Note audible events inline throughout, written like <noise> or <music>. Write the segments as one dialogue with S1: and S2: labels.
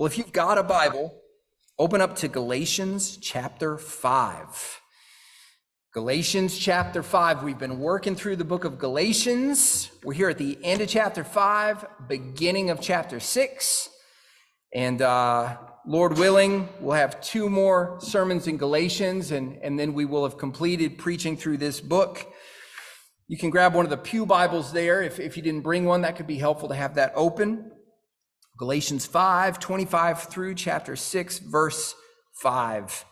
S1: Well, if you've got a Bible, open up to Galatians chapter 5. Galatians chapter 5. We've been working through the book of Galatians. We're here at the end of chapter 5, beginning of chapter 6. And uh, Lord willing, we'll have two more sermons in Galatians, and, and then we will have completed preaching through this book. You can grab one of the Pew Bibles there. If, if you didn't bring one, that could be helpful to have that open. Galatians 5, 25 through chapter 6, verse 5.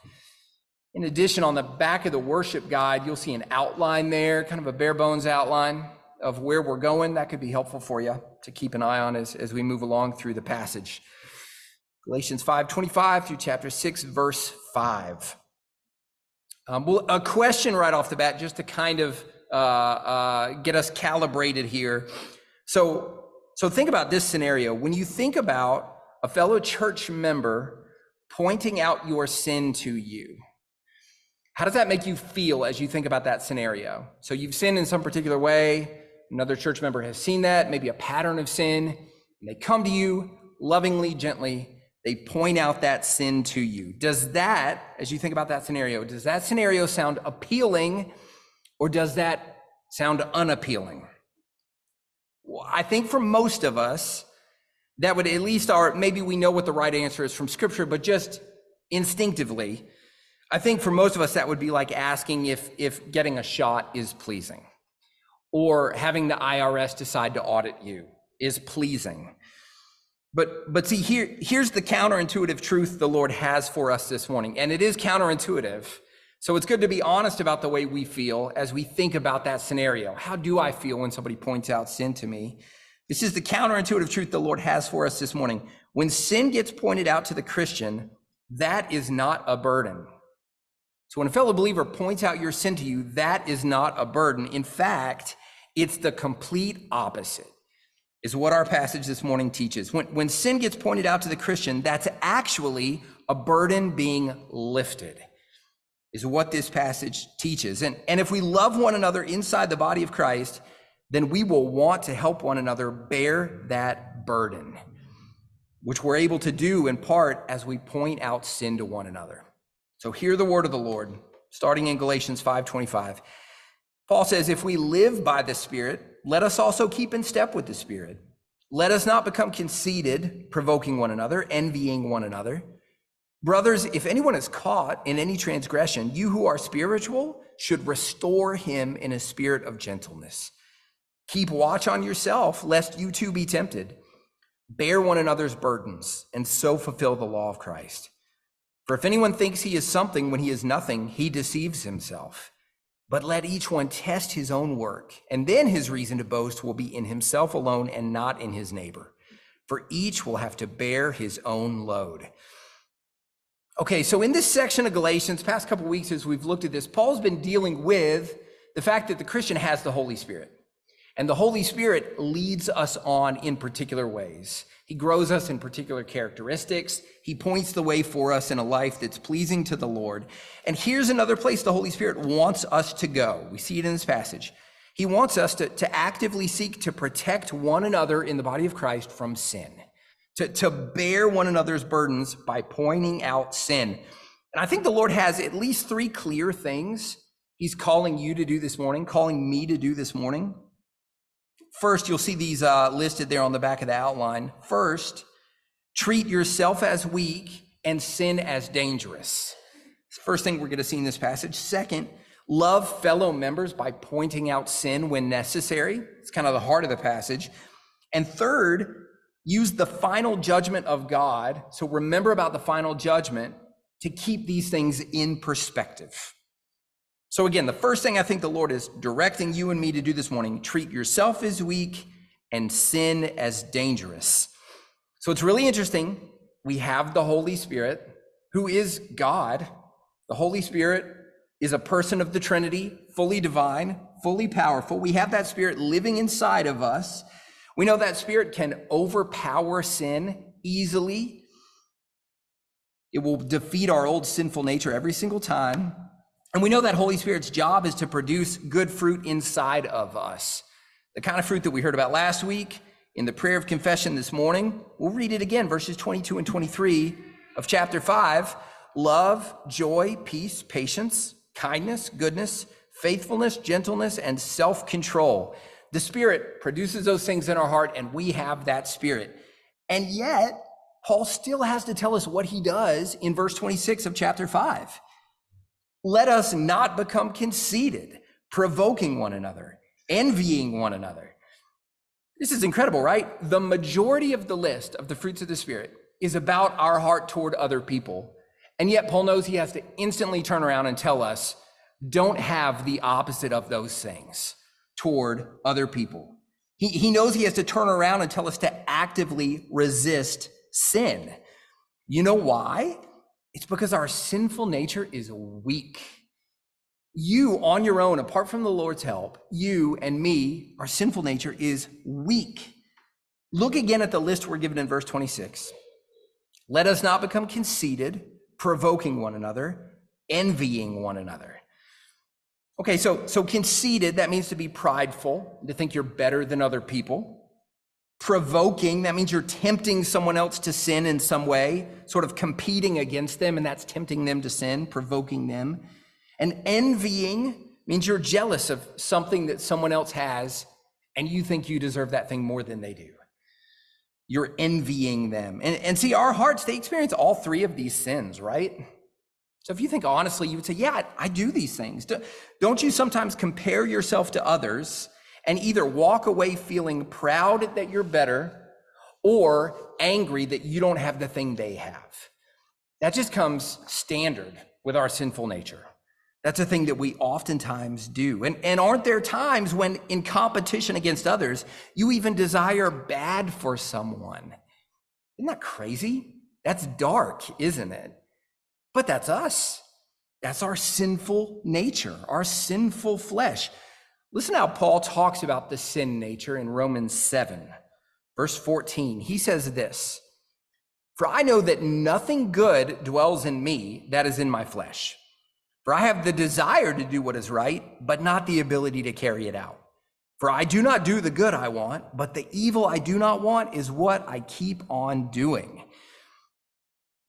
S1: In addition, on the back of the worship guide, you'll see an outline there, kind of a bare bones outline of where we're going. That could be helpful for you to keep an eye on as, as we move along through the passage. Galatians 5, 25 through chapter 6, verse 5. Um, well, a question right off the bat, just to kind of uh, uh, get us calibrated here. So, so think about this scenario. When you think about a fellow church member pointing out your sin to you, how does that make you feel as you think about that scenario? So you've sinned in some particular way. Another church member has seen that, maybe a pattern of sin. And they come to you lovingly, gently. They point out that sin to you. Does that, as you think about that scenario, does that scenario sound appealing or does that sound unappealing? I think for most of us, that would at least our maybe we know what the right answer is from scripture, but just instinctively, I think for most of us that would be like asking if if getting a shot is pleasing or having the IRS decide to audit you is pleasing. But but see here here's the counterintuitive truth the Lord has for us this morning and it is counterintuitive. So it's good to be honest about the way we feel as we think about that scenario. How do I feel when somebody points out sin to me? This is the counterintuitive truth the Lord has for us this morning. When sin gets pointed out to the Christian, that is not a burden. So when a fellow believer points out your sin to you, that is not a burden. In fact, it's the complete opposite, is what our passage this morning teaches. When, when sin gets pointed out to the Christian, that's actually a burden being lifted is what this passage teaches. And, and if we love one another inside the body of Christ, then we will want to help one another bear that burden, which we're able to do in part as we point out sin to one another. So hear the word of the Lord, starting in Galatians 5:25. Paul says, "If we live by the Spirit, let us also keep in step with the Spirit. Let us not become conceited, provoking one another, envying one another." Brothers, if anyone is caught in any transgression, you who are spiritual should restore him in a spirit of gentleness. Keep watch on yourself, lest you too be tempted. Bear one another's burdens, and so fulfill the law of Christ. For if anyone thinks he is something when he is nothing, he deceives himself. But let each one test his own work, and then his reason to boast will be in himself alone and not in his neighbor. For each will have to bear his own load. Okay, so in this section of Galatians, past couple weeks as we've looked at this, Paul's been dealing with the fact that the Christian has the Holy Spirit. And the Holy Spirit leads us on in particular ways. He grows us in particular characteristics. He points the way for us in a life that's pleasing to the Lord. And here's another place the Holy Spirit wants us to go. We see it in this passage. He wants us to, to actively seek to protect one another in the body of Christ from sin to, to bear one another's burdens by pointing out sin. And I think the Lord has at least three clear things He's calling you to do this morning, calling me to do this morning. First, you'll see these uh, listed there on the back of the outline. First, treat yourself as weak and sin as dangerous. First thing we're going to see in this passage. Second, love fellow members by pointing out sin when necessary. It's kind of the heart of the passage. And third, use the final judgment of God. So remember about the final judgment to keep these things in perspective. So, again, the first thing I think the Lord is directing you and me to do this morning treat yourself as weak and sin as dangerous. So, it's really interesting. We have the Holy Spirit, who is God. The Holy Spirit is a person of the Trinity, fully divine, fully powerful. We have that Spirit living inside of us. We know that spirit can overpower sin easily. It will defeat our old sinful nature every single time. And we know that Holy Spirit's job is to produce good fruit inside of us. The kind of fruit that we heard about last week in the prayer of confession this morning. We'll read it again, verses 22 and 23 of chapter 5. Love, joy, peace, patience, kindness, goodness, faithfulness, gentleness, and self control. The Spirit produces those things in our heart, and we have that Spirit. And yet, Paul still has to tell us what he does in verse 26 of chapter 5. Let us not become conceited, provoking one another, envying one another. This is incredible, right? The majority of the list of the fruits of the Spirit is about our heart toward other people. And yet, Paul knows he has to instantly turn around and tell us don't have the opposite of those things toward other people. He, he knows he has to turn around and tell us to actively resist sin. You know why? It's because our sinful nature is weak. You, on your own, apart from the Lord's help, you and me, our sinful nature is weak. Look again at the list we're given in verse 26. Let us not become conceited, provoking one another, envying one another. Okay, so so conceited, that means to be prideful, to think you're better than other people. Provoking, that means you're tempting someone else to sin in some way, sort of competing against them, and that's tempting them to sin, provoking them. And envying means you're jealous of something that someone else has, and you think you deserve that thing more than they do. You're envying them. And, and see, our hearts, they experience all three of these sins, right? So if you think honestly, you would say, Yeah, I do these things. Don't you sometimes compare yourself to others and either walk away feeling proud that you're better or angry that you don't have the thing they have? That just comes standard with our sinful nature. That's a thing that we oftentimes do. And, and aren't there times when, in competition against others, you even desire bad for someone? Isn't that crazy? That's dark, isn't it? But that's us. That's our sinful nature, our sinful flesh. Listen how Paul talks about the sin nature in Romans 7, verse 14. He says this For I know that nothing good dwells in me that is in my flesh. For I have the desire to do what is right, but not the ability to carry it out. For I do not do the good I want, but the evil I do not want is what I keep on doing.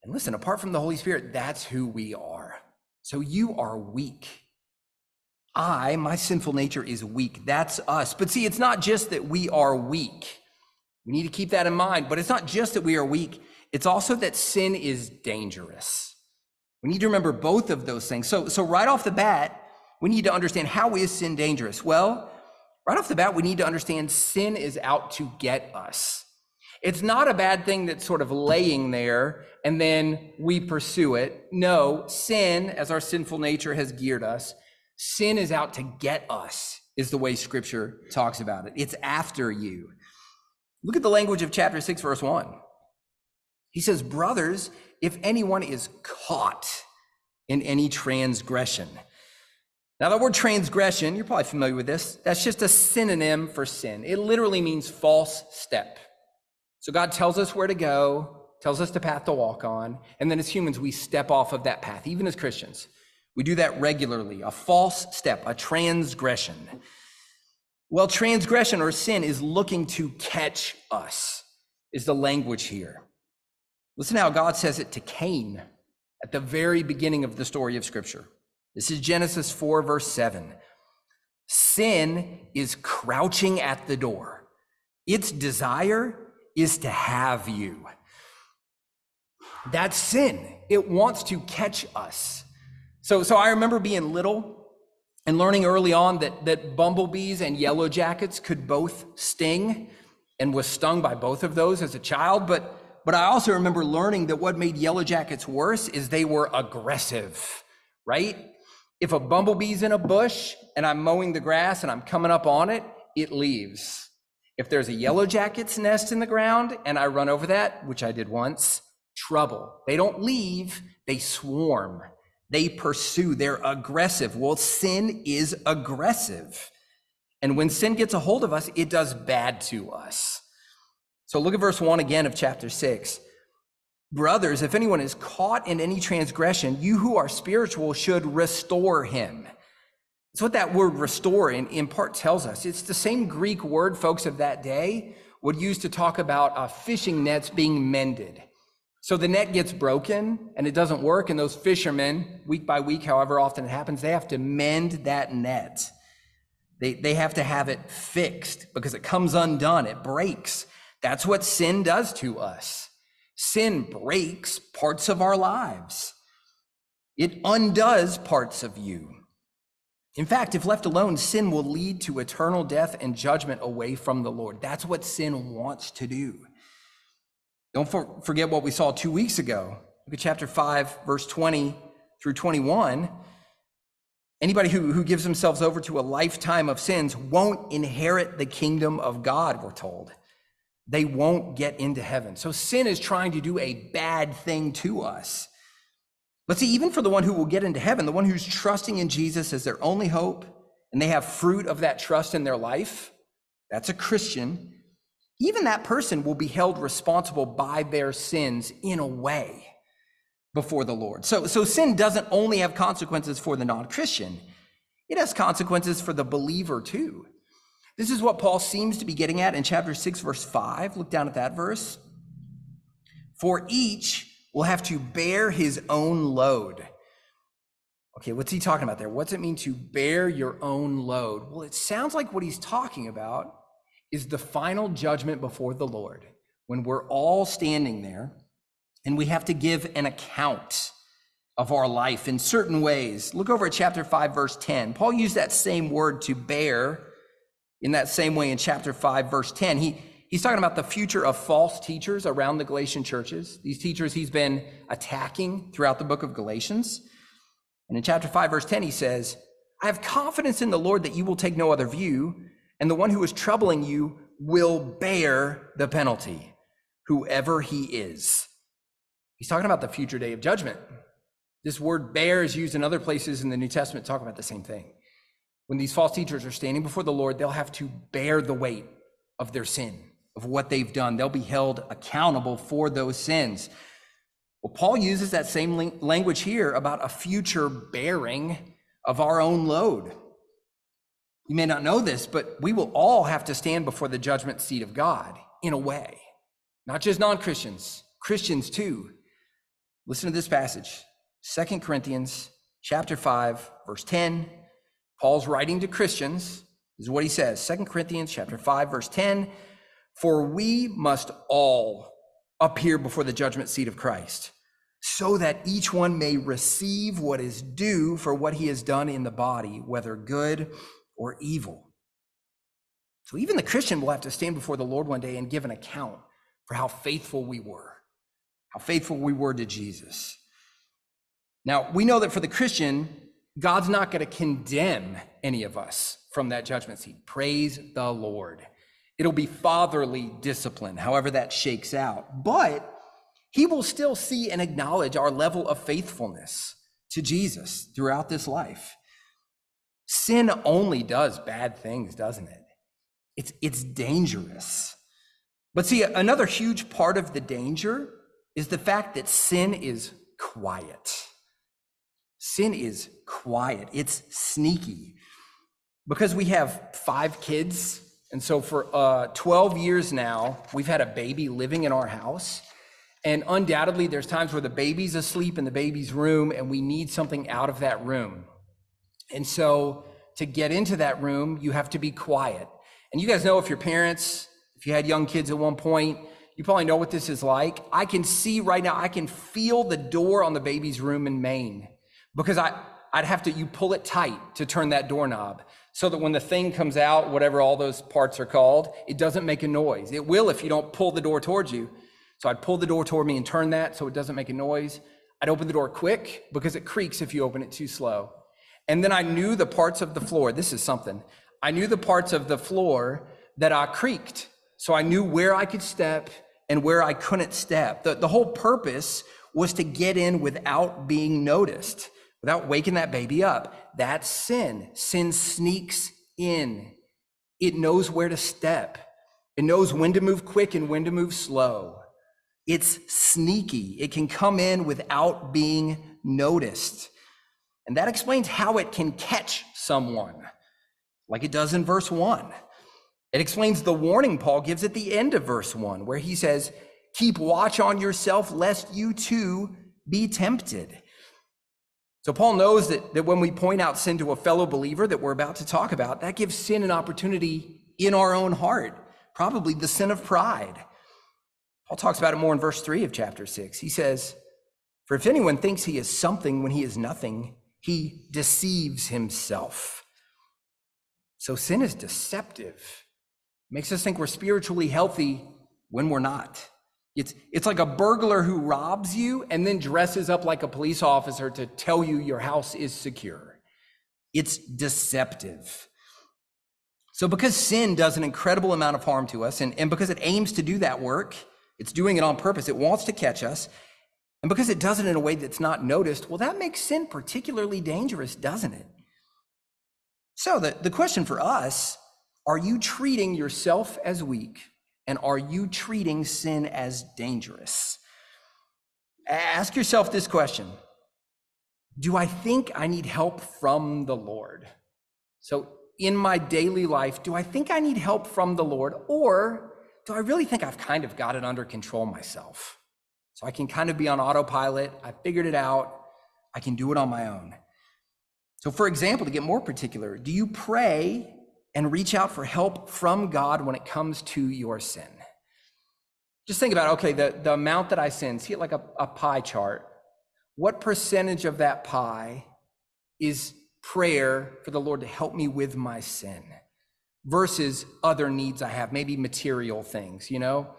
S1: And listen, apart from the Holy Spirit, that's who we are. So you are weak. I, my sinful nature is weak. That's us. But see, it's not just that we are weak. We need to keep that in mind. But it's not just that we are weak, it's also that sin is dangerous. We need to remember both of those things. So, so right off the bat, we need to understand how is sin dangerous? Well, right off the bat, we need to understand sin is out to get us. It's not a bad thing that's sort of laying there and then we pursue it. No, sin, as our sinful nature has geared us, sin is out to get us, is the way scripture talks about it. It's after you. Look at the language of chapter 6, verse 1. He says, Brothers, if anyone is caught in any transgression. Now, the word transgression, you're probably familiar with this. That's just a synonym for sin. It literally means false step. So God tells us where to go, tells us the path to walk on, and then as humans, we step off of that path, even as Christians. We do that regularly, a false step, a transgression. Well, transgression or sin is looking to catch us, is the language here. Listen how God says it to Cain at the very beginning of the story of Scripture. This is Genesis 4, verse 7. Sin is crouching at the door. Its desire is to have you. That's sin. It wants to catch us. So, so I remember being little and learning early on that, that bumblebees and yellow jackets could both sting and was stung by both of those as a child. But, but I also remember learning that what made yellow jackets worse is they were aggressive, right? If a bumblebee's in a bush and I'm mowing the grass and I'm coming up on it, it leaves. If there's a yellow jacket's nest in the ground and I run over that, which I did once, trouble. They don't leave, they swarm. They pursue, they're aggressive. Well, sin is aggressive. And when sin gets a hold of us, it does bad to us. So look at verse 1 again of chapter 6. Brothers, if anyone is caught in any transgression, you who are spiritual should restore him it's what that word restore in, in part tells us. It's the same Greek word, folks, of that day, would use to talk about uh, fishing nets being mended. So the net gets broken and it doesn't work, and those fishermen, week by week, however often it happens, they have to mend that net. They, they have to have it fixed because it comes undone, it breaks. That's what sin does to us. Sin breaks parts of our lives, it undoes parts of you. In fact, if left alone, sin will lead to eternal death and judgment away from the Lord. That's what sin wants to do. Don't for, forget what we saw two weeks ago. Look at chapter 5, verse 20 through 21. Anybody who, who gives themselves over to a lifetime of sins won't inherit the kingdom of God, we're told. They won't get into heaven. So sin is trying to do a bad thing to us. But see, even for the one who will get into heaven, the one who's trusting in Jesus as their only hope, and they have fruit of that trust in their life, that's a Christian. Even that person will be held responsible by their sins in a way before the Lord. So, so sin doesn't only have consequences for the non Christian, it has consequences for the believer too. This is what Paul seems to be getting at in chapter 6, verse 5. Look down at that verse. For each will have to bear his own load. Okay, what's he talking about there? What's it mean to bear your own load? Well, it sounds like what he's talking about is the final judgment before the Lord when we're all standing there and we have to give an account of our life in certain ways. Look over at chapter 5, verse 10. Paul used that same word to bear in that same way in chapter 5, verse 10. He, He's talking about the future of false teachers around the Galatian churches. These teachers he's been attacking throughout the book of Galatians. And in chapter 5, verse 10, he says, I have confidence in the Lord that you will take no other view, and the one who is troubling you will bear the penalty, whoever he is. He's talking about the future day of judgment. This word bear is used in other places in the New Testament to talk about the same thing. When these false teachers are standing before the Lord, they'll have to bear the weight of their sin of what they've done. They'll be held accountable for those sins. Well, Paul uses that same language here about a future bearing of our own load. You may not know this, but we will all have to stand before the judgment seat of God in a way. Not just non Christians, Christians too. Listen to this passage Second Corinthians chapter 5, verse 10. Paul's writing to Christians. This is what he says. Second Corinthians chapter 5, verse 10. For we must all appear before the judgment seat of Christ, so that each one may receive what is due for what he has done in the body, whether good or evil. So even the Christian will have to stand before the Lord one day and give an account for how faithful we were, how faithful we were to Jesus. Now, we know that for the Christian, God's not going to condemn any of us from that judgment seat. Praise the Lord. It'll be fatherly discipline, however that shakes out. But he will still see and acknowledge our level of faithfulness to Jesus throughout this life. Sin only does bad things, doesn't it? It's, it's dangerous. But see, another huge part of the danger is the fact that sin is quiet. Sin is quiet, it's sneaky. Because we have five kids and so for uh, 12 years now, we've had a baby living in our house. And undoubtedly, there's times where the baby's asleep in the baby's room and we need something out of that room. And so to get into that room, you have to be quiet. And you guys know if your parents, if you had young kids at one point, you probably know what this is like. I can see right now, I can feel the door on the baby's room in Maine because I, I'd have to, you pull it tight to turn that doorknob so that when the thing comes out, whatever all those parts are called, it doesn't make a noise. It will if you don't pull the door towards you. So I'd pull the door toward me and turn that so it doesn't make a noise. I'd open the door quick because it creaks if you open it too slow. And then I knew the parts of the floor. This is something. I knew the parts of the floor that I creaked. So I knew where I could step and where I couldn't step. The, the whole purpose was to get in without being noticed without waking that baby up. That's sin. Sin sneaks in. It knows where to step. It knows when to move quick and when to move slow. It's sneaky. It can come in without being noticed. And that explains how it can catch someone, like it does in verse one. It explains the warning Paul gives at the end of verse 1, where he says, Keep watch on yourself, lest you too be tempted. So Paul knows that, that when we point out sin to a fellow believer that we're about to talk about, that gives sin an opportunity in our own heart, probably the sin of pride. Paul talks about it more in verse 3 of chapter 6. He says, For if anyone thinks he is something when he is nothing, he deceives himself. So sin is deceptive. It makes us think we're spiritually healthy when we're not. It's, it's like a burglar who robs you and then dresses up like a police officer to tell you your house is secure. It's deceptive. So, because sin does an incredible amount of harm to us, and, and because it aims to do that work, it's doing it on purpose, it wants to catch us, and because it does it in a way that's not noticed, well, that makes sin particularly dangerous, doesn't it? So, the, the question for us are you treating yourself as weak and are you treating sin as dangerous? Ask yourself this question Do I think I need help from the Lord? So, in my daily life, do I think I need help from the Lord? Or do I really think I've kind of got it under control myself? So I can kind of be on autopilot. I figured it out. I can do it on my own. So, for example, to get more particular, do you pray and reach out for help from God when it comes to your sin. Just think about, okay, the, the amount that I sin, see it like a, a pie chart. What percentage of that pie is prayer for the Lord to help me with my sin versus other needs I have, maybe material things, you know?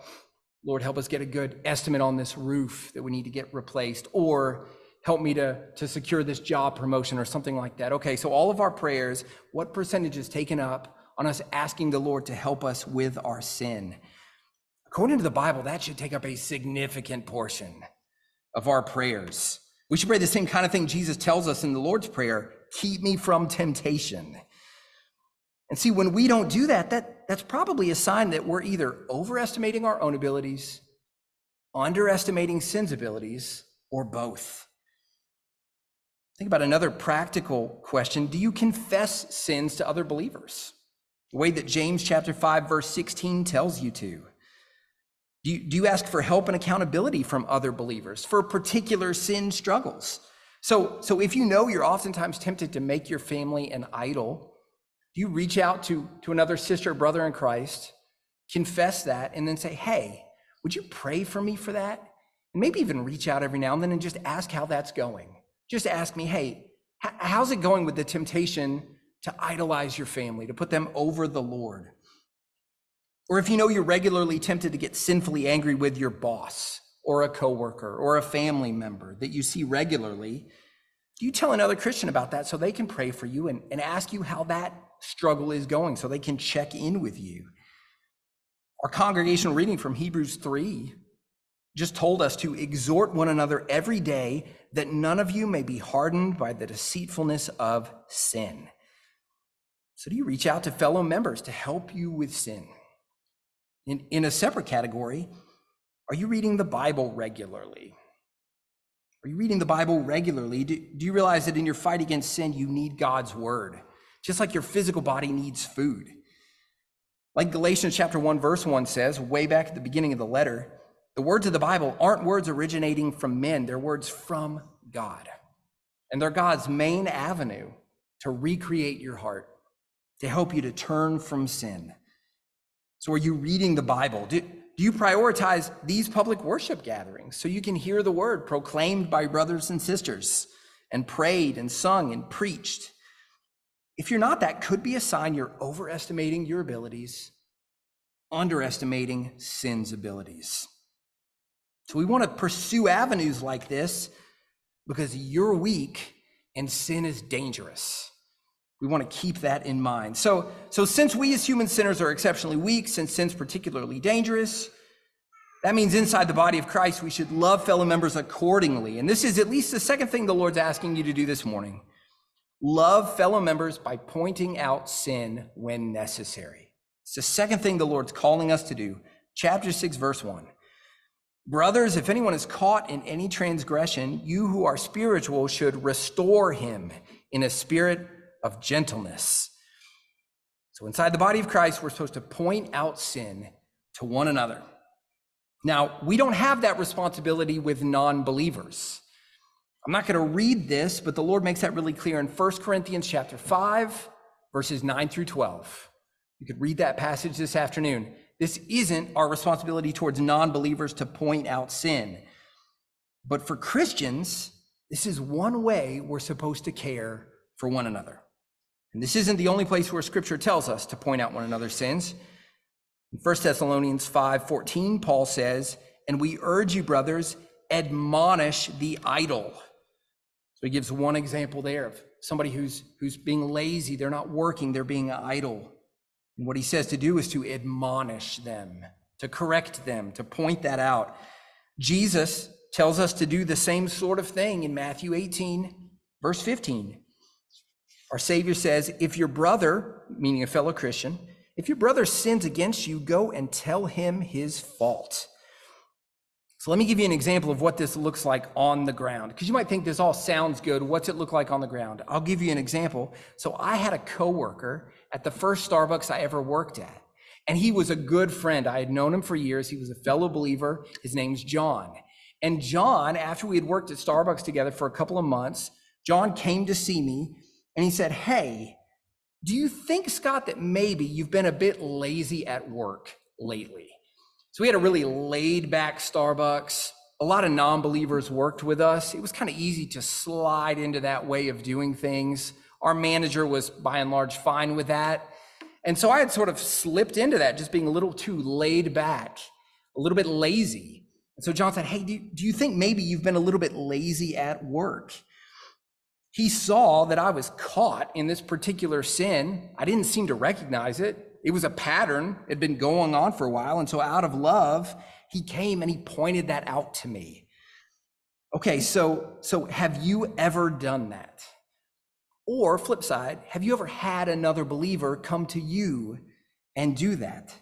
S1: Lord, help us get a good estimate on this roof that we need to get replaced, or help me to, to secure this job promotion or something like that. Okay, so all of our prayers, what percentage is taken up on us asking the Lord to help us with our sin? According to the Bible, that should take up a significant portion of our prayers. We should pray the same kind of thing Jesus tells us in the Lord's Prayer keep me from temptation. And see, when we don't do that, that that's probably a sign that we're either overestimating our own abilities, underestimating sin's abilities, or both. Think about another practical question. Do you confess sins to other believers? The way that James chapter 5 verse 16 tells you to. Do you, do you ask for help and accountability from other believers for particular sin struggles? So, so if you know you're oftentimes tempted to make your family an idol, do you reach out to, to another sister or brother in Christ, confess that, and then say, hey, would you pray for me for that? And maybe even reach out every now and then and just ask how that's going just ask me, hey, how's it going with the temptation to idolize your family, to put them over the Lord? Or if you know you're regularly tempted to get sinfully angry with your boss or a coworker or a family member that you see regularly, do you tell another Christian about that so they can pray for you and, and ask you how that struggle is going so they can check in with you? Our congregational reading from Hebrews 3 just told us to exhort one another every day that none of you may be hardened by the deceitfulness of sin. So, do you reach out to fellow members to help you with sin? In, in a separate category, are you reading the Bible regularly? Are you reading the Bible regularly? Do, do you realize that in your fight against sin, you need God's word, just like your physical body needs food? Like Galatians chapter 1, verse 1 says, way back at the beginning of the letter, the words of the Bible aren't words originating from men, they're words from God. And they're God's main avenue to recreate your heart, to help you to turn from sin. So, are you reading the Bible? Do, do you prioritize these public worship gatherings so you can hear the word proclaimed by brothers and sisters and prayed and sung and preached? If you're not, that could be a sign you're overestimating your abilities, underestimating sin's abilities. So we want to pursue avenues like this because you're weak and sin is dangerous. We want to keep that in mind. So, so since we as human sinners are exceptionally weak, since sin's particularly dangerous, that means inside the body of Christ, we should love fellow members accordingly. And this is at least the second thing the Lord's asking you to do this morning. Love fellow members by pointing out sin when necessary. It's the second thing the Lord's calling us to do. Chapter 6, verse 1. Brothers, if anyone is caught in any transgression, you who are spiritual should restore him in a spirit of gentleness. So, inside the body of Christ, we're supposed to point out sin to one another. Now, we don't have that responsibility with non believers. I'm not going to read this, but the Lord makes that really clear in 1 Corinthians chapter 5, verses 9 through 12. You could read that passage this afternoon. This isn't our responsibility towards non believers to point out sin. But for Christians, this is one way we're supposed to care for one another. And this isn't the only place where scripture tells us to point out one another's sins. In 1 Thessalonians 5:14, Paul says, "And we urge you, brothers, admonish the idle." So he gives one example there of somebody who's who's being lazy, they're not working, they're being idle. And what he says to do is to admonish them, to correct them, to point that out. Jesus tells us to do the same sort of thing in Matthew 18, verse 15. Our Savior says, If your brother, meaning a fellow Christian, if your brother sins against you, go and tell him his fault. So let me give you an example of what this looks like on the ground. Because you might think this all sounds good. What's it look like on the ground? I'll give you an example. So I had a coworker at the first Starbucks I ever worked at. And he was a good friend. I had known him for years. He was a fellow believer. His name's John. And John, after we had worked at Starbucks together for a couple of months, John came to see me and he said, Hey, do you think, Scott, that maybe you've been a bit lazy at work lately? So we had a really laid back Starbucks. A lot of non believers worked with us. It was kind of easy to slide into that way of doing things. Our manager was by and large fine with that. And so I had sort of slipped into that, just being a little too laid back, a little bit lazy. And so John said, Hey, do, do you think maybe you've been a little bit lazy at work? He saw that I was caught in this particular sin. I didn't seem to recognize it. It was a pattern, it had been going on for a while. And so, out of love, he came and he pointed that out to me. Okay, so, so have you ever done that? Or, flip side, have you ever had another believer come to you and do that?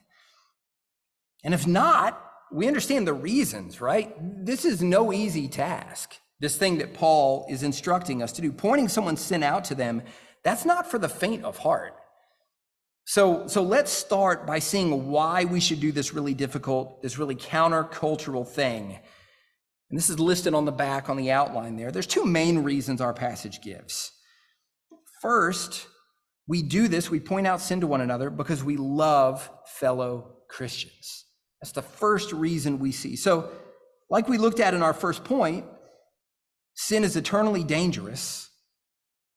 S1: And if not, we understand the reasons, right? This is no easy task this thing that Paul is instructing us to do, pointing someone's sin out to them, that's not for the faint of heart. So, so let's start by seeing why we should do this really difficult, this really countercultural thing. And this is listed on the back on the outline there. There's two main reasons our passage gives. First, we do this, we point out sin to one another because we love fellow Christians. That's the first reason we see. So, like we looked at in our first point, Sin is eternally dangerous.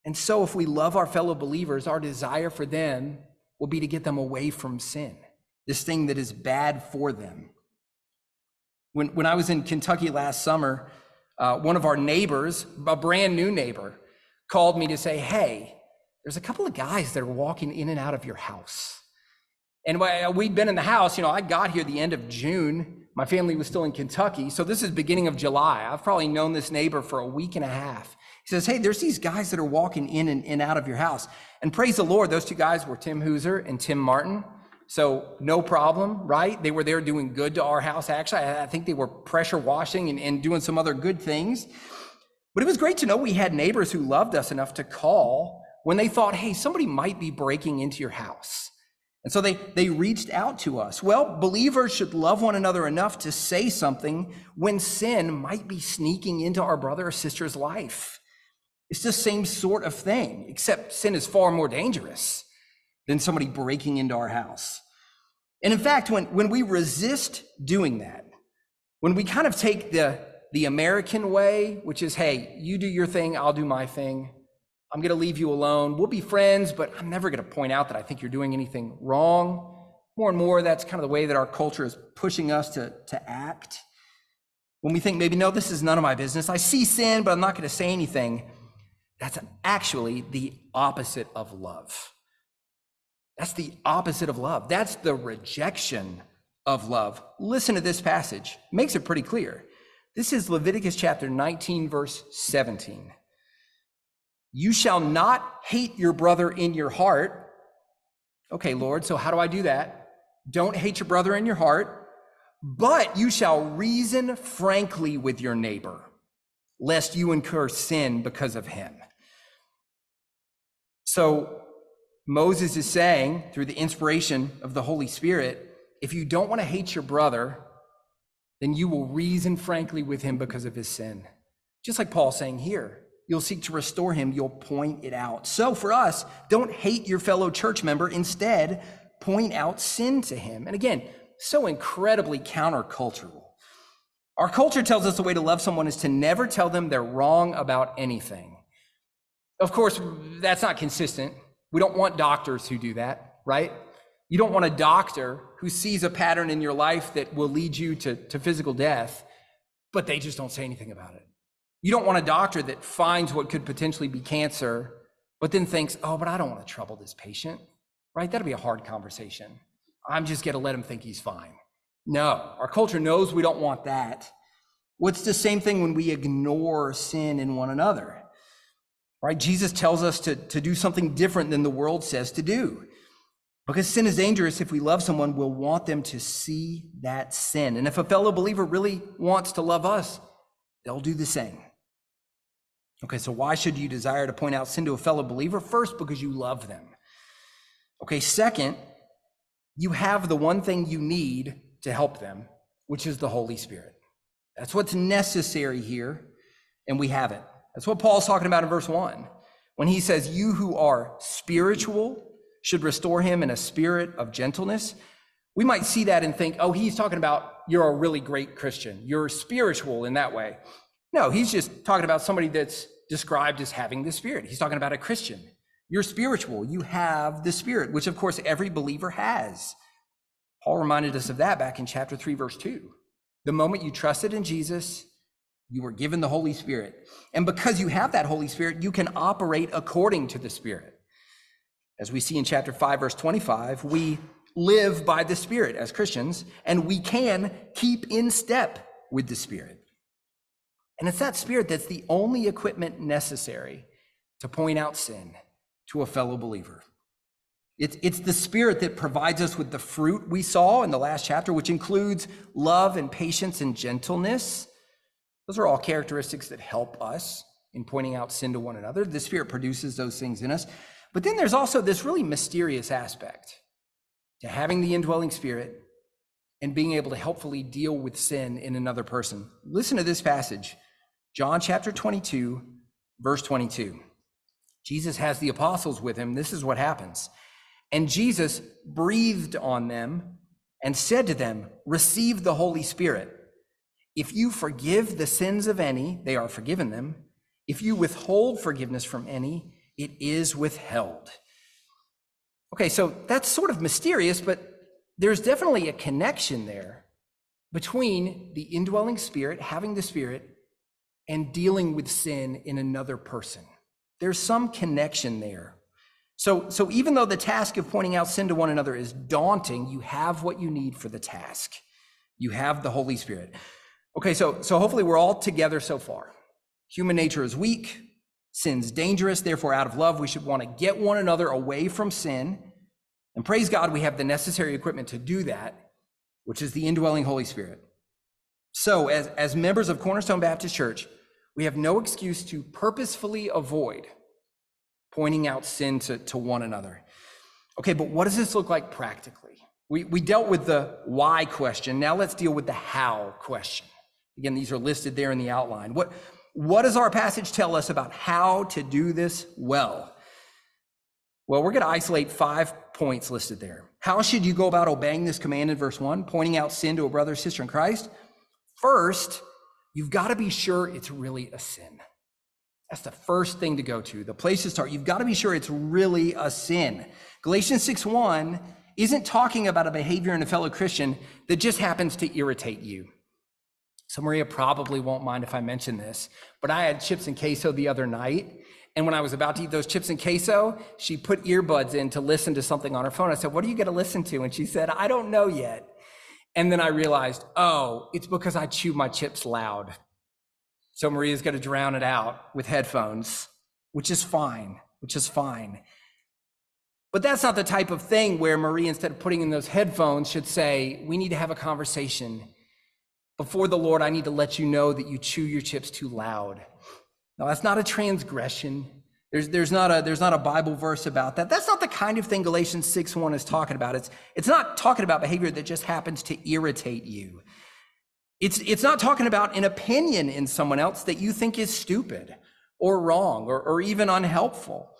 S1: And so, if we love our fellow believers, our desire for them will be to get them away from sin, this thing that is bad for them. When, when I was in Kentucky last summer, uh, one of our neighbors, a brand new neighbor, called me to say, Hey, there's a couple of guys that are walking in and out of your house. And uh, we'd been in the house, you know, I got here the end of June my family was still in Kentucky. So this is beginning of July. I've probably known this neighbor for a week and a half. He says, Hey, there's these guys that are walking in and, and out of your house. And praise the Lord, those two guys were Tim Hooser and Tim Martin. So no problem, right? They were there doing good to our house. Actually, I, think they were pressure washing and, and doing some other good things. But it was great to know we had neighbors who loved us enough to call when they thought, hey, somebody might be breaking into your house. And so they, they reached out to us. Well, believers should love one another enough to say something when sin might be sneaking into our brother or sister's life. It's the same sort of thing, except sin is far more dangerous than somebody breaking into our house. And in fact, when, when we resist doing that, when we kind of take the, the American way, which is, hey, you do your thing, I'll do my thing, I'm going to leave you alone. We'll be friends, but I'm never going to point out that I think you're doing anything wrong. More and more, that's kind of the way that our culture is pushing us to, to act. When we think maybe, no, this is none of my business. I see sin, but I'm not going to say anything. That's actually the opposite of love. That's the opposite of love. That's the rejection of love. Listen to this passage, makes it pretty clear. This is Leviticus chapter 19, verse 17. You shall not hate your brother in your heart. Okay, Lord, so how do I do that? Don't hate your brother in your heart, but you shall reason frankly with your neighbor, lest you incur sin because of him. So, Moses is saying, through the inspiration of the Holy Spirit, if you don't want to hate your brother, then you will reason frankly with him because of his sin. Just like Paul saying here, you'll seek to restore him, you'll point it out. So for us, don't hate your fellow church member. Instead, point out sin to him. And again, so incredibly countercultural. Our culture tells us the way to love someone is to never tell them they're wrong about anything. Of course, that's not consistent. We don't want doctors who do that, right? You don't want a doctor who sees a pattern in your life that will lead you to, to physical death, but they just don't say anything about it. You don't want a doctor that finds what could potentially be cancer, but then thinks, oh, but I don't want to trouble this patient, right? That'll be a hard conversation. I'm just going to let him think he's fine. No, our culture knows we don't want that. What's the same thing when we ignore sin in one another? Right? Jesus tells us to, to do something different than the world says to do. Because sin is dangerous. If we love someone, we'll want them to see that sin. And if a fellow believer really wants to love us, they'll do the same. Okay, so why should you desire to point out sin to a fellow believer? First, because you love them. Okay, second, you have the one thing you need to help them, which is the Holy Spirit. That's what's necessary here, and we have it. That's what Paul's talking about in verse 1 when he says, You who are spiritual should restore him in a spirit of gentleness. We might see that and think, Oh, he's talking about you're a really great Christian. You're spiritual in that way. No, he's just talking about somebody that's described as having the Spirit. He's talking about a Christian. You're spiritual. You have the Spirit, which of course every believer has. Paul reminded us of that back in chapter 3, verse 2. The moment you trusted in Jesus, you were given the Holy Spirit. And because you have that Holy Spirit, you can operate according to the Spirit. As we see in chapter 5, verse 25, we live by the Spirit as Christians, and we can keep in step with the Spirit. And it's that Spirit that's the only equipment necessary to point out sin to a fellow believer. It's, it's the Spirit that provides us with the fruit we saw in the last chapter, which includes love and patience and gentleness. Those are all characteristics that help us in pointing out sin to one another. The Spirit produces those things in us. But then there's also this really mysterious aspect to having the indwelling Spirit and being able to helpfully deal with sin in another person. Listen to this passage John chapter 22, verse 22. Jesus has the apostles with him. This is what happens. And Jesus breathed on them and said to them, Receive the Holy Spirit. If you forgive the sins of any, they are forgiven them. If you withhold forgiveness from any, it is withheld. Okay, so that's sort of mysterious, but there's definitely a connection there between the indwelling spirit, having the spirit, and dealing with sin in another person. There's some connection there. So, so even though the task of pointing out sin to one another is daunting, you have what you need for the task. You have the Holy Spirit. Okay, so, so hopefully we're all together so far. Human nature is weak, sin's dangerous, therefore, out of love, we should want to get one another away from sin. And praise God, we have the necessary equipment to do that, which is the indwelling Holy Spirit. So, as, as members of Cornerstone Baptist Church, we have no excuse to purposefully avoid pointing out sin to, to one another. Okay, but what does this look like practically? We, we dealt with the why question. Now let's deal with the how question. Again, these are listed there in the outline. What, what does our passage tell us about how to do this well? Well, we're going to isolate five points listed there. How should you go about obeying this command in verse one, pointing out sin to a brother or sister in Christ? First, you've got to be sure it's really a sin. That's the first thing to go to, the place to start. You've got to be sure it's really a sin. Galatians 6 1 isn't talking about a behavior in a fellow Christian that just happens to irritate you. So Maria probably won't mind if I mention this, but I had chips and queso the other night. And when I was about to eat those chips and queso, she put earbuds in to listen to something on her phone. I said, What are you going to listen to? And she said, I don't know yet. And then I realized, oh, it's because I chew my chips loud. So Maria's going to drown it out with headphones, which is fine, which is fine. But that's not the type of thing where Maria, instead of putting in those headphones, should say, We need to have a conversation. Before the Lord, I need to let you know that you chew your chips too loud. Now, that's not a transgression. There's, there's, not a, there's not a Bible verse about that. That's not the kind of thing Galatians 6 1 is talking about. It's, it's not talking about behavior that just happens to irritate you. It's, it's not talking about an opinion in someone else that you think is stupid or wrong or, or even unhelpful.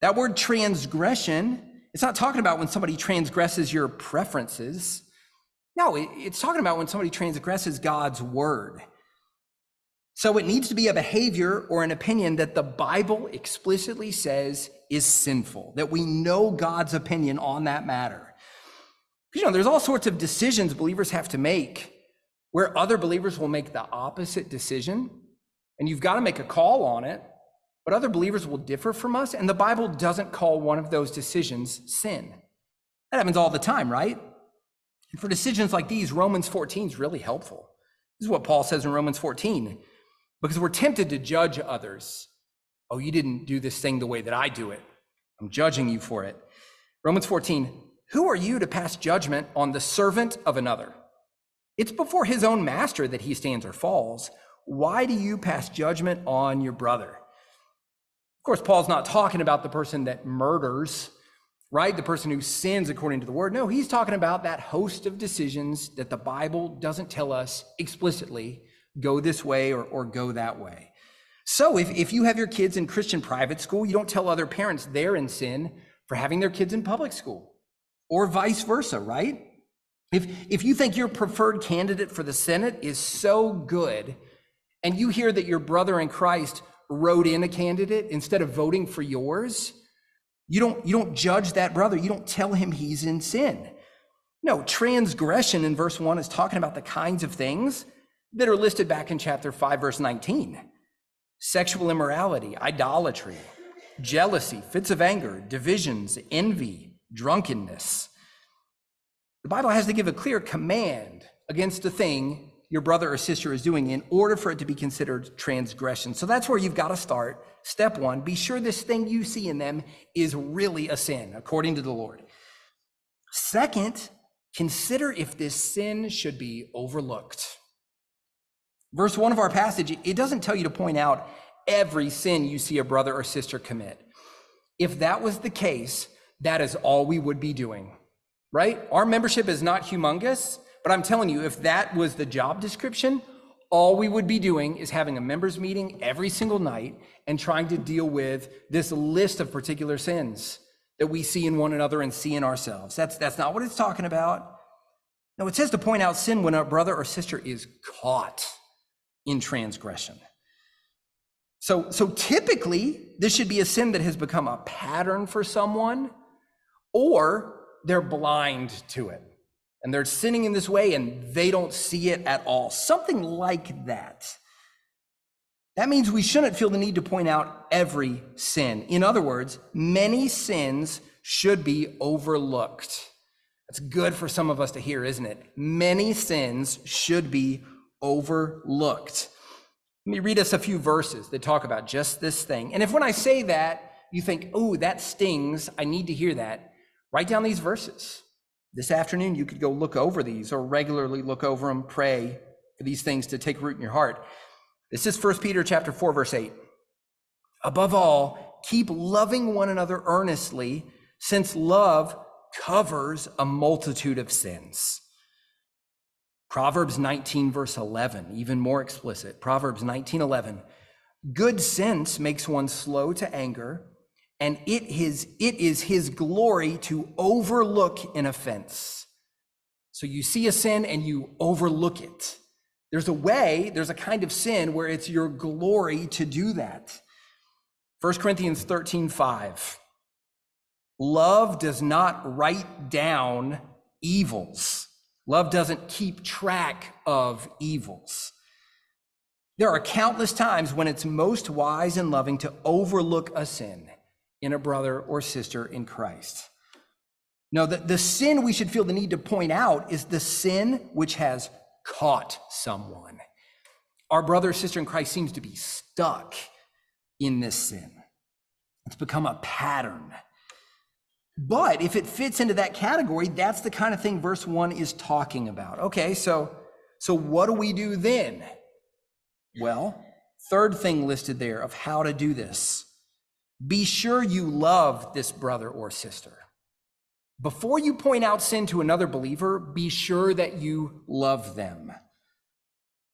S1: That word transgression, it's not talking about when somebody transgresses your preferences. No, it's talking about when somebody transgresses God's word. So it needs to be a behavior or an opinion that the Bible explicitly says is sinful, that we know God's opinion on that matter. You know, there's all sorts of decisions believers have to make where other believers will make the opposite decision, and you've got to make a call on it, but other believers will differ from us, and the Bible doesn't call one of those decisions sin. That happens all the time, right? And for decisions like these, Romans 14 is really helpful. This is what Paul says in Romans 14 because we're tempted to judge others. Oh, you didn't do this thing the way that I do it. I'm judging you for it. Romans 14, who are you to pass judgment on the servant of another? It's before his own master that he stands or falls. Why do you pass judgment on your brother? Of course, Paul's not talking about the person that murders, right? The person who sins according to the word. No, he's talking about that host of decisions that the Bible doesn't tell us explicitly go this way or, or go that way. So if, if you have your kids in Christian private school, you don't tell other parents they're in sin for having their kids in public school or vice versa, right? If, if you think your preferred candidate for the Senate is so good and you hear that your brother in Christ wrote in a candidate instead of voting for yours, you don't, you don't judge that brother. You don't tell him he's in sin. No, transgression in verse one is talking about the kinds of things that are listed back in chapter 5, verse 19 sexual immorality, idolatry, jealousy, fits of anger, divisions, envy, drunkenness. The Bible has to give a clear command against a thing your brother or sister is doing in order for it to be considered transgression. So that's where you've got to start. Step one be sure this thing you see in them is really a sin, according to the Lord. Second, consider if this sin should be overlooked. Verse 1 of our passage, it doesn't tell you to point out every sin you see a brother or sister commit. If that was the case, that is all we would be doing, right? Our membership is not humongous, but I'm telling you, if that was the job description, all we would be doing is having a members meeting every single night and trying to deal with this list of particular sins that we see in one another and see in ourselves. That's, that's not what it's talking about. No, it says to point out sin when a brother or sister is caught in transgression. So, so typically, this should be a sin that has become a pattern for someone, or they're blind to it. And they're sinning in this way and they don't see it at all. Something like that. That means we shouldn't feel the need to point out every sin. In other words, many sins should be overlooked. That's good for some of us to hear, isn't it? Many sins should be overlooked. Let me read us a few verses that talk about just this thing. And if when I say that, you think, oh, that stings, I need to hear that, write down these verses. This afternoon, you could go look over these or regularly look over them, pray for these things to take root in your heart. This is 1 Peter chapter 4, verse 8. Above all, keep loving one another earnestly, since love covers a multitude of sins. Proverbs 19, verse 11, even more explicit. Proverbs 19, 11. Good sense makes one slow to anger, and it is, it is his glory to overlook an offense. So you see a sin and you overlook it. There's a way, there's a kind of sin where it's your glory to do that. 1 Corinthians 13, 5. Love does not write down evils Love doesn't keep track of evils. There are countless times when it's most wise and loving to overlook a sin in a brother or sister in Christ. No, the, the sin we should feel the need to point out is the sin which has caught someone. Our brother or sister in Christ seems to be stuck in this sin. It's become a pattern. But if it fits into that category, that's the kind of thing verse 1 is talking about. Okay, so so what do we do then? Well, third thing listed there of how to do this. Be sure you love this brother or sister. Before you point out sin to another believer, be sure that you love them.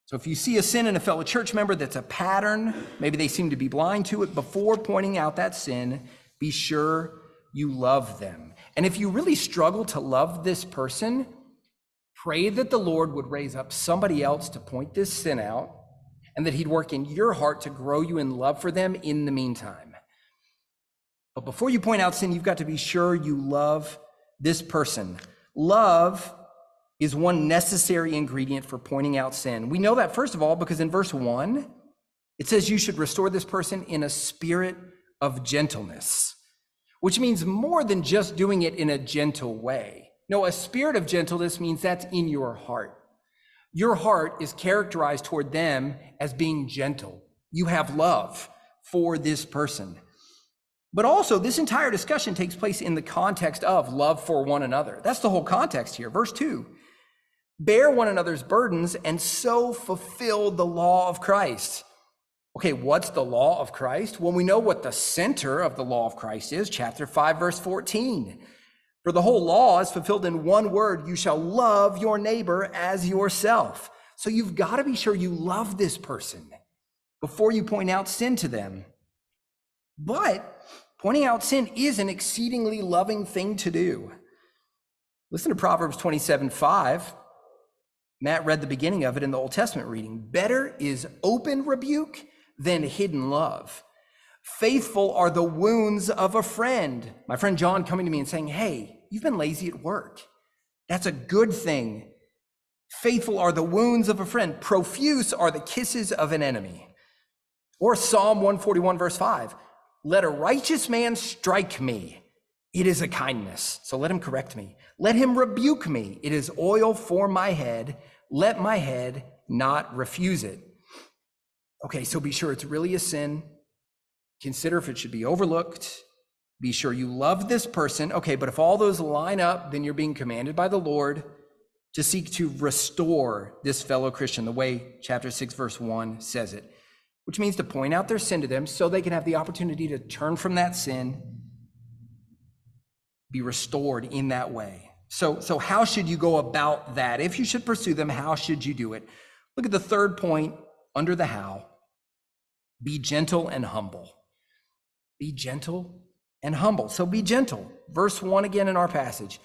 S1: So if you see a sin in a fellow church member that's a pattern, maybe they seem to be blind to it, before pointing out that sin, be sure you love them. And if you really struggle to love this person, pray that the Lord would raise up somebody else to point this sin out and that he'd work in your heart to grow you in love for them in the meantime. But before you point out sin, you've got to be sure you love this person. Love is one necessary ingredient for pointing out sin. We know that, first of all, because in verse 1, it says you should restore this person in a spirit of gentleness, which means more than just doing it in a gentle way. No, a spirit of gentleness means that's in your heart. Your heart is characterized toward them as being gentle. You have love for this person. But also, this entire discussion takes place in the context of love for one another. That's the whole context here. Verse 2 Bear one another's burdens and so fulfill the law of Christ. Okay, what's the law of Christ? Well, we know what the center of the law of Christ is, chapter 5, verse 14. For the whole law is fulfilled in one word you shall love your neighbor as yourself. So you've got to be sure you love this person before you point out sin to them. But pointing out sin is an exceedingly loving thing to do. Listen to Proverbs 27 5. Matt read the beginning of it in the Old Testament reading. Better is open rebuke than hidden love. Faithful are the wounds of a friend. My friend John coming to me and saying, Hey, you've been lazy at work. That's a good thing. Faithful are the wounds of a friend. Profuse are the kisses of an enemy. Or Psalm 141, verse 5 Let a righteous man strike me. It is a kindness. So let him correct me. Let him rebuke me. It is oil for my head let my head not refuse it. Okay, so be sure it's really a sin. Consider if it should be overlooked. Be sure you love this person. Okay, but if all those line up, then you're being commanded by the Lord to seek to restore this fellow Christian the way chapter 6, verse 1 says it, which means to point out their sin to them so they can have the opportunity to turn from that sin, be restored in that way. So, so how should you go about that? If you should pursue them, how should you do it? Look at the third point under the how. Be gentle and humble. Be gentle and humble. So be gentle. Verse 1 again in our passage.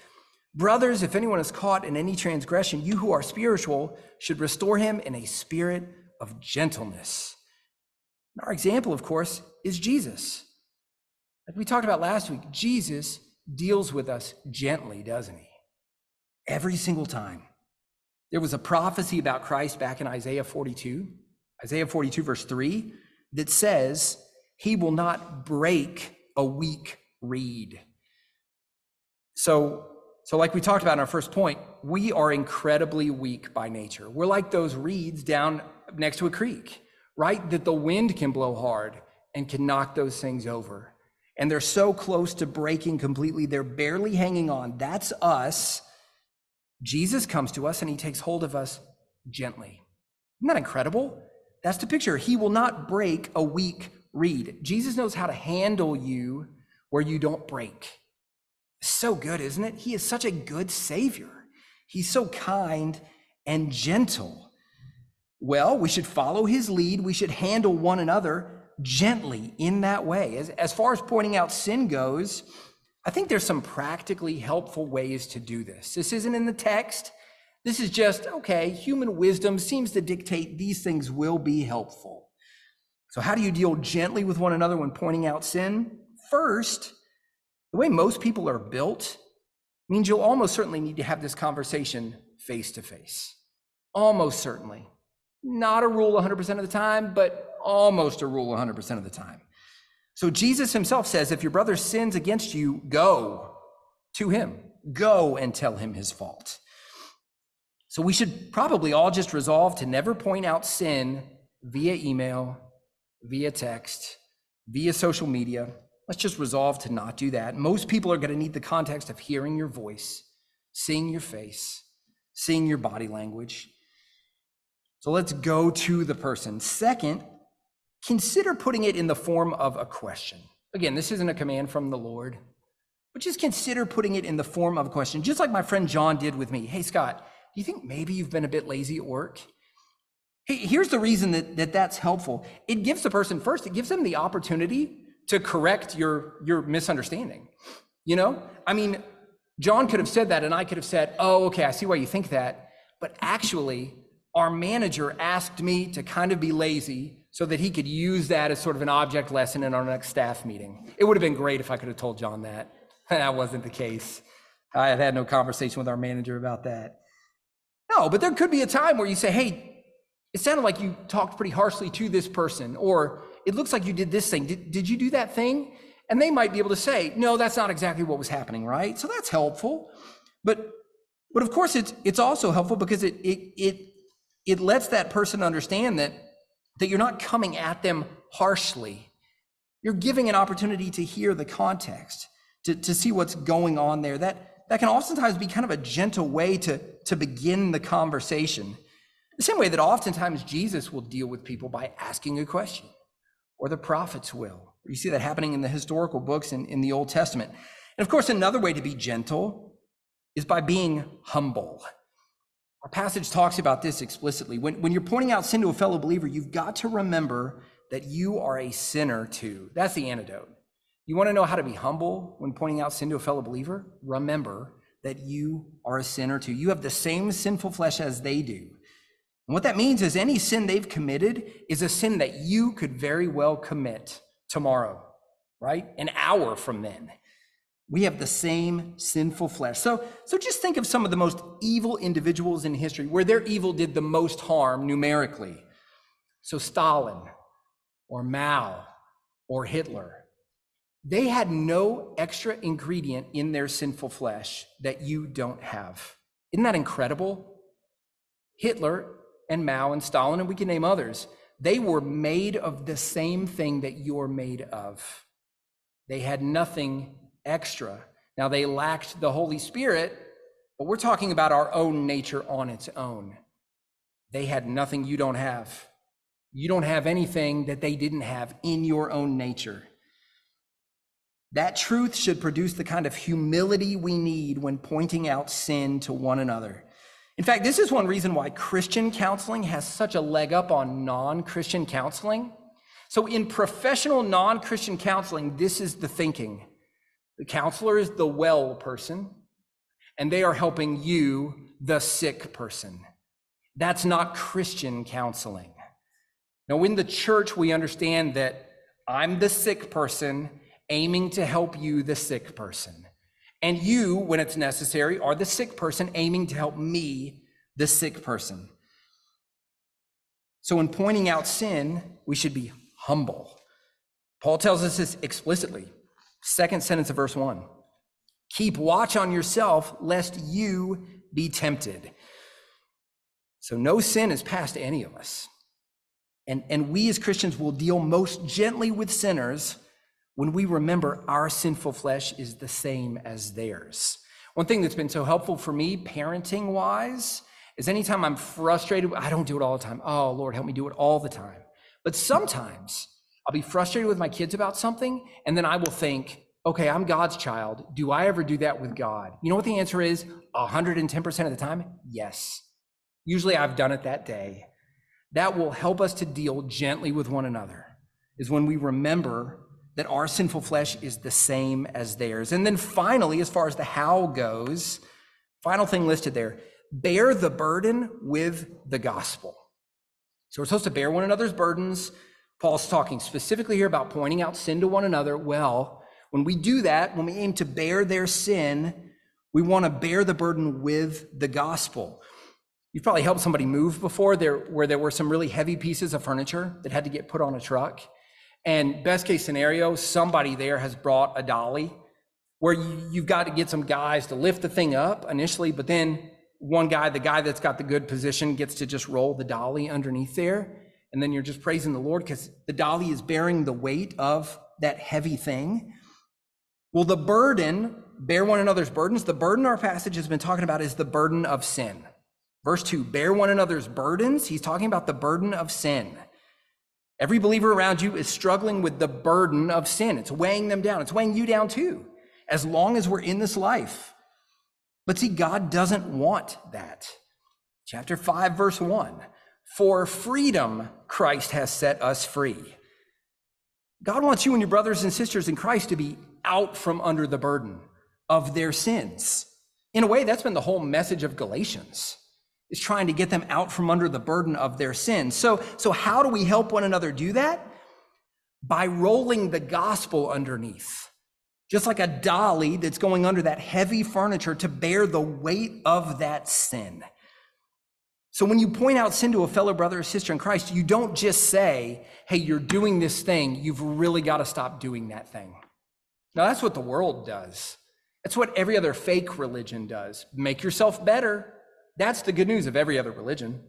S1: Brothers, if anyone is caught in any transgression, you who are spiritual should restore him in a spirit of gentleness. Our example, of course, is Jesus. Like we talked about last week, Jesus deals with us gently, doesn't he? every single time. There was a prophecy about Christ back in Isaiah 42, Isaiah 42, verse 3, that says, He will not break a weak reed. So, so, like we talked about in our first point, we are incredibly weak by nature. We're like those reeds down next to a creek, right? That the wind can blow hard and can knock those things over. And they're so close to breaking completely, they're barely hanging on. That's us Jesus comes to us and he takes hold of us gently. Isn't that incredible? That's the picture. He will not break a weak reed. Jesus knows how to handle you where you don't break. So good, isn't it? He is such a good Savior. He's so kind and gentle. Well, we should follow his lead. We should handle one another gently in that way. As, as far as pointing out sin goes, I think there's some practically helpful ways to do this. This isn't in the text. This is just, okay, human wisdom seems to dictate these things will be helpful. So, how do you deal gently with one another when pointing out sin? First, the way most people are built means you'll almost certainly need to have this conversation face to face. Almost certainly. Not a rule 100% of the time, but almost a rule 100% of the time. So Jesus himself says, if your brother sins against you, go to him, go and tell him his fault. So we should probably all just resolve to never point out sin via email, via text, via social media. Let's just resolve to not do that. Most people are going to need the context of hearing your voice, seeing your face, seeing your body language. So let's go to the person. Second, consider putting it in the form of a question. Again, this isn't a command from the Lord, but just consider putting it in the form of a question, just like my friend John did with me. Hey, Scott, do you think maybe you've been a bit lazy at work? Here's the reason that, that that's helpful. It gives the person first, it gives them the opportunity to correct your, your misunderstanding. You know, I mean, John could have said that, and I could have said, Oh, okay, I see why you think that. But actually, our manager asked me to kind of be lazy so that he could use that as sort of an object lesson in our next staff meeting. It would have been great if I could have told John that. <laughs> that wasn't the case. I had had no conversation with our manager about that. No, but there could be a time where you say, hey, it sounded like you talked pretty harshly to this person, or it looks like you did this thing. Did, did you do that thing? And they might be able to say, no, that's not exactly what was happening, right? So that's helpful. But but of course it's it's also helpful because it it it it lets that person understand that that you're not coming at them harshly. You're giving an opportunity to hear the context, to, to see what's going on there. That, that can oftentimes be kind of a gentle way to, to begin the conversation. The same way that oftentimes Jesus will deal with people by asking a question, or the prophets will. You see that happening in the historical books in, in the Old Testament. And of course, another way to be gentle is by being humble. Our passage talks about this explicitly. When, when you're pointing out sin to a fellow believer, you've got to remember that you are a sinner too. That's the antidote. You want to know how to be humble when pointing out sin to a fellow believer? Remember that you are a sinner too. You have the same sinful flesh as they do. And what that means is any sin they've committed is a sin that you could very well commit tomorrow, right? An hour from then. We have the same sinful flesh. So, so just think of some of the most evil individuals in history where their evil did the most harm numerically. So, Stalin or Mao or Hitler, they had no extra ingredient in their sinful flesh that you don't have. Isn't that incredible? Hitler and Mao and Stalin, and we can name others, they were made of the same thing that you're made of. They had nothing extra. Now, they lacked the Holy Spirit, but we're talking about our own nature on its own. They had nothing you don't have. You don't have anything that they didn't have in your own nature. That truth should produce the kind of humility we need when pointing out sin to one another. In fact, this is one reason why Christian counseling has such a leg up on non Christian counseling. So, in professional non Christian counseling, this is the thinking the counselor is the well person, and they are helping you, the sick person. That's not Christian counseling. Now, in the church, we understand that I'm the sick person aiming to help you, the sick person. And you, when it's necessary, are the sick person aiming to help me, the sick person. So, in pointing out sin, we should be humble. Paul tells us this explicitly. Second sentence of verse 1 Keep watch on yourself, lest you be tempted. So, no sin is past any of us. And, and we as Christians will deal most gently with sinners when we remember our sinful flesh is the same as theirs. One thing that's been so helpful for me, parenting wise, is anytime I'm frustrated, I don't do it all the time. Oh, Lord, help me do it all the time. But sometimes I'll be frustrated with my kids about something, and then I will think, okay, I'm God's child. Do I ever do that with God? You know what the answer is? 110% of the time, yes. Usually I've done it that day. That will help us to deal gently with one another, is when we remember that our sinful flesh is the same as theirs. And then finally, as far as the how goes, final thing listed there bear the burden with the gospel. So we're supposed to bear one another's burdens Paul's talking specifically here about pointing out sin to one another. Well, when we do that, when we aim to bear their sin, we want to bear the burden with the gospel. You've probably helped somebody move before there where there were some really heavy pieces of furniture that had to get put on a truck. And best case scenario, somebody there has brought a dolly where you, have got to get some guys to lift the thing up initially, but then one guy, the guy that's got the good position, gets to just roll the dolly underneath there and then you're just praising the Lord because the dolly is bearing the weight of that heavy thing. Well, the burden, bear one another's burdens. The burden our passage has been talking about is the burden of sin. Verse 2 bear one another's burdens. He's talking about the burden of sin. Every believer around you is struggling with the burden of sin. It's weighing them down. It's weighing you down too, as long as we're in this life. But see, God doesn't want that. Chapter 5, verse 1 For freedom, Christ has set us free. God wants you and your brothers and sisters in Christ to be out from under the burden of their sins. In a way, that's been the whole message of Galatians is trying to get them out from under the burden of their sins. So, so how do we help one another do that? By rolling the gospel underneath, just like a dolly that's going under that heavy furniture to bear the weight of that sin. So when you point out sin to a fellow brother or sister in Christ, you don't just say, hey, you're doing this thing, you've really got to stop doing that thing. Now, that's what the world does. That's what every other fake religion does. Make yourself better. That's the good news of every other religion.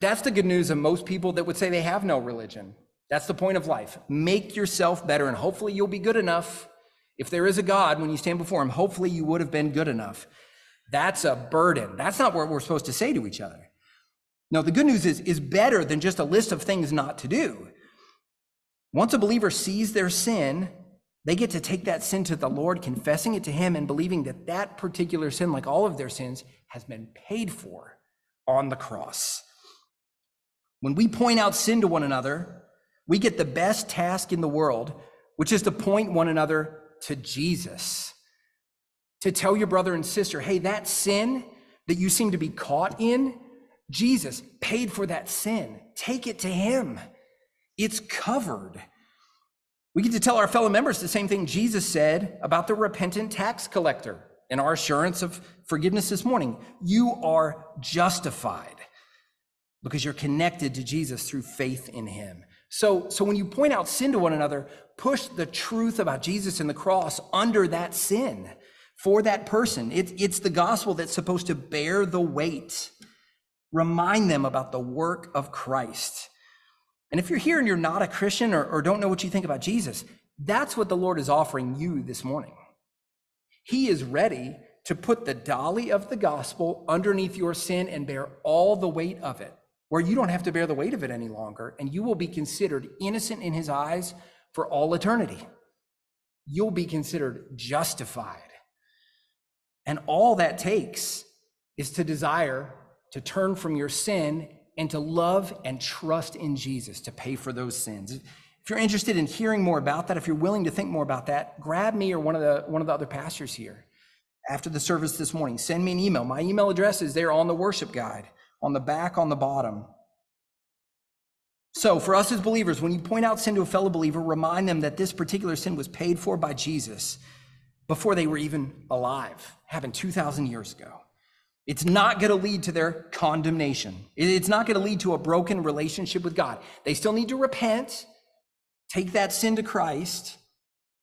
S1: That's the good news of most people that would say they have no religion. That's the point of life. Make yourself better, and hopefully you'll be good enough. If there is a God, when you stand before Him, hopefully you would have been good enough. That's a burden. That's not what we're supposed to say to each other. No, the good news is, is better than just a list of things not to do. Once a believer sees their sin, they get to take that sin to the Lord, confessing it to Him, and believing that that particular sin, like all of their sins, has been paid for on the cross. When we point out sin to one another, we get the best task in the world, which is to point one another to Jesus. To tell your brother and sister, hey, that sin that you seem to be caught in, Jesus paid for that sin. Take it to him. It's covered. We get to tell our fellow members the same thing Jesus said about the repentant tax collector in our assurance of forgiveness this morning. You are justified because you're connected to Jesus through faith in him. So, so when you point out sin to one another, push the truth about Jesus and the cross under that sin for that person. It, it's the gospel that's supposed to bear the weight. Remind them about the work of Christ. And if you're here and you're not a Christian or, or don't know what you think about Jesus, that's what the Lord is offering you this morning. He is ready to put the dolly of the gospel underneath your sin and bear all the weight of it, where you don't have to bear the weight of it any longer, and you will be considered innocent in his eyes for all eternity. You'll be considered justified. And all that takes is to desire to turn from your sin and to love and trust in Jesus to pay for those sins. If you're interested in hearing more about that, if you're willing to think more about that, grab me or one of the one of the other pastors here after the service this morning. Send me an email. My email address is there on the worship guide, on the back, on the bottom. So, for us as believers, when you point out sin to a fellow believer, remind them that this particular sin was paid for by Jesus before they were even alive, happened 2,000 years ago. It's not going to lead to their condemnation. It's not going to lead to a broken relationship with God. They still need to repent take that sin to Christ,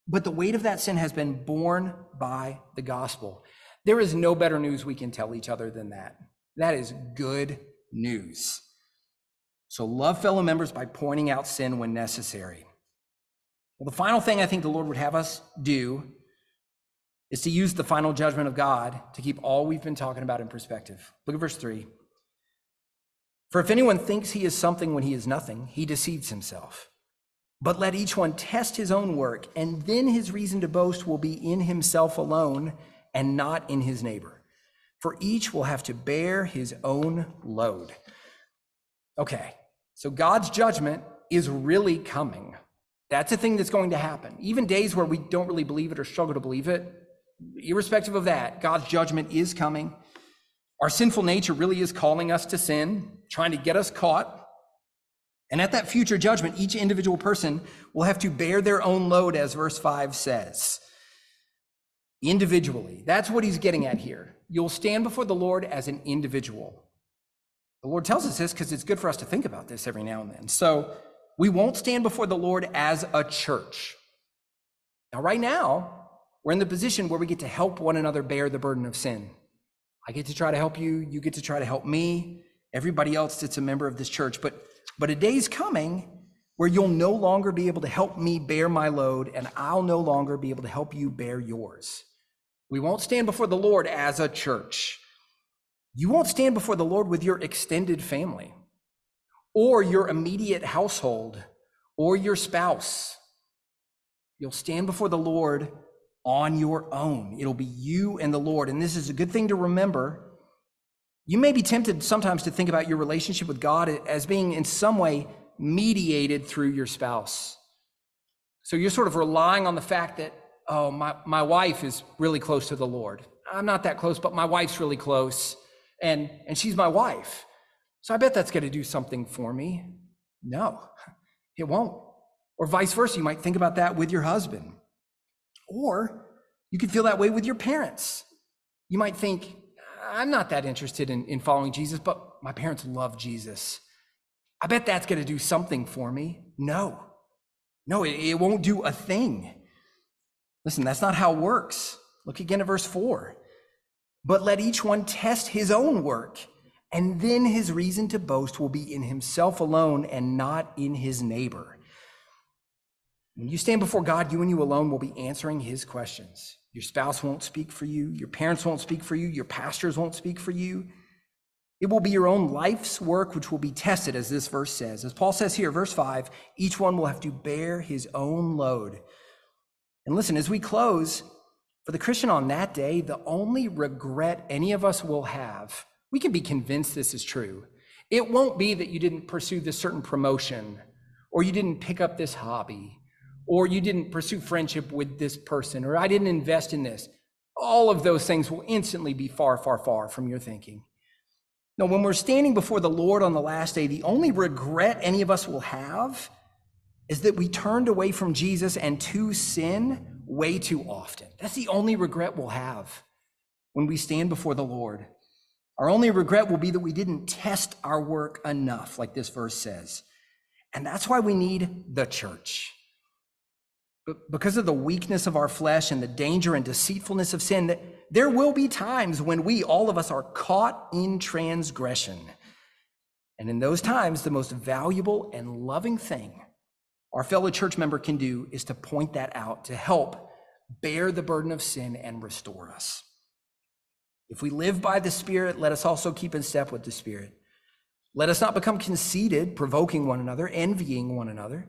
S1: but the weight of that sin has been borne by the gospel. There is no better news we can tell each other than that. That is good news. So love fellow members by pointing out sin when necessary. Well, the final thing I think the Lord would have us do is to use the final judgment of God to keep all we've been talking about in perspective. Look at verse 3. For if anyone thinks he is something when he is nothing, he deceives himself. But let each one test his own work, and then his reason to boast will be in himself alone and not in his neighbor. For each will have to bear his own load. Okay, so God's judgment is really coming. That's a thing that's going to happen. Even days where we don't really believe it or struggle to believe it, irrespective of that, God's judgment is coming. Our sinful nature really is calling us to sin, trying to get us caught. And at that future judgment, each individual person will have to bear their own load, as verse 5 says. Individually. That's what he's getting at here. You'll stand before the Lord as an individual. The Lord tells us this because it's good for us to think about this every now and then. So we won't stand before the Lord as a church. Now, right now, we're in the position where we get to help one another bear the burden of sin. I get to try to help you, you get to try to help me, everybody else that's a member of this church. But but a day's coming where you'll no longer be able to help me bear my load, and I'll no longer be able to help you bear yours. We won't stand before the Lord as a church. You won't stand before the Lord with your extended family or your immediate household or your spouse. You'll stand before the Lord on your own. It'll be you and the Lord. And this is a good thing to remember. You may be tempted sometimes to think about your relationship with God as being in some way mediated through your spouse. So you're sort of relying on the fact that, oh, my, my wife is really close to the Lord. I'm not that close, but my wife's really close, and, and she's my wife. So I bet that's going to do something for me. No, <laughs> it won't. Or vice versa, you might think about that with your husband. Or you could feel that way with your parents. You might think, I'm not that interested in, in following Jesus, but my parents love Jesus. I bet that's going to do something for me. No, no, it, it won't do a thing. Listen, that's not how it works. Look again at verse 4. But let each one test his own work, and then his reason to boast will be in himself alone and not in his neighbor. When you stand before God, you and you alone will be answering his questions. Your spouse won't speak for you, your parents won't speak for you, your pastors won't speak for you. It will be your own life's work which will be tested, as this verse says. As Paul says here, verse 5, each one will have to bear his own load. And listen, as we close, for the Christian on that day, the only regret any of us will have, we can be convinced this is true. It won't be that you didn't pursue this certain promotion, or you didn't pick up this hobby, or you didn't pursue friendship with this person, or I didn't invest in this. All of those things will instantly be far, far, far from your thinking. No, when we're standing before the Lord on the last day, the only regret any of us will have is that we turned away from Jesus and to sin way too often. That's the only regret we'll have when we stand before the Lord. Our only regret will be that we didn't test our work enough, like this verse says. And that's why we need the church. Because of the weakness of our flesh and the danger and deceitfulness of sin, there will be times when we, all of us, are caught in transgression. And in those times, the most valuable and loving thing our fellow church member can do is to point that out, to help bear the burden of sin and restore us. If we live by the Spirit, let us also keep in step with the Spirit. Let us not become conceited, provoking one another, envying one another.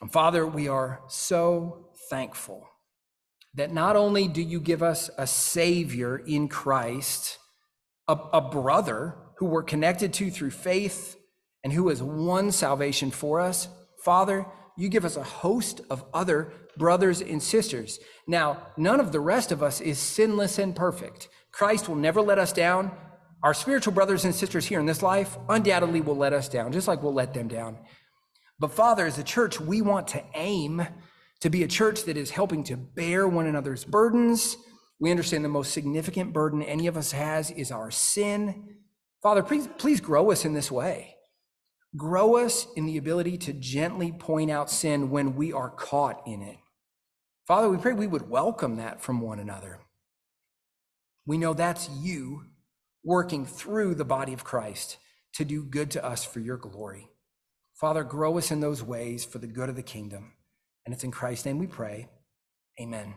S1: And Father, we are so thankful that not only do you give us a Savior in Christ, a, a brother who we're connected to through faith and who has won salvation for us, Father, you give us a host of other brothers and sisters. Now, none of the rest of us is sinless and perfect. Christ will never let us down. Our spiritual brothers and sisters here in this life undoubtedly will let us down, just like we'll let them down. But Father, as a church, we want to aim to be a church that is helping to bear one another's burdens. We understand the most significant burden any of us has is our sin. Father, please, please grow us in this way. Grow us in the ability to gently point out sin when we are caught in it. Father, we pray we would welcome that from one another. We know that's you working through the body of Christ to do good to us for your glory. Father, grow us in those ways for the good of the kingdom. And it's in Christ's name we pray. Amen.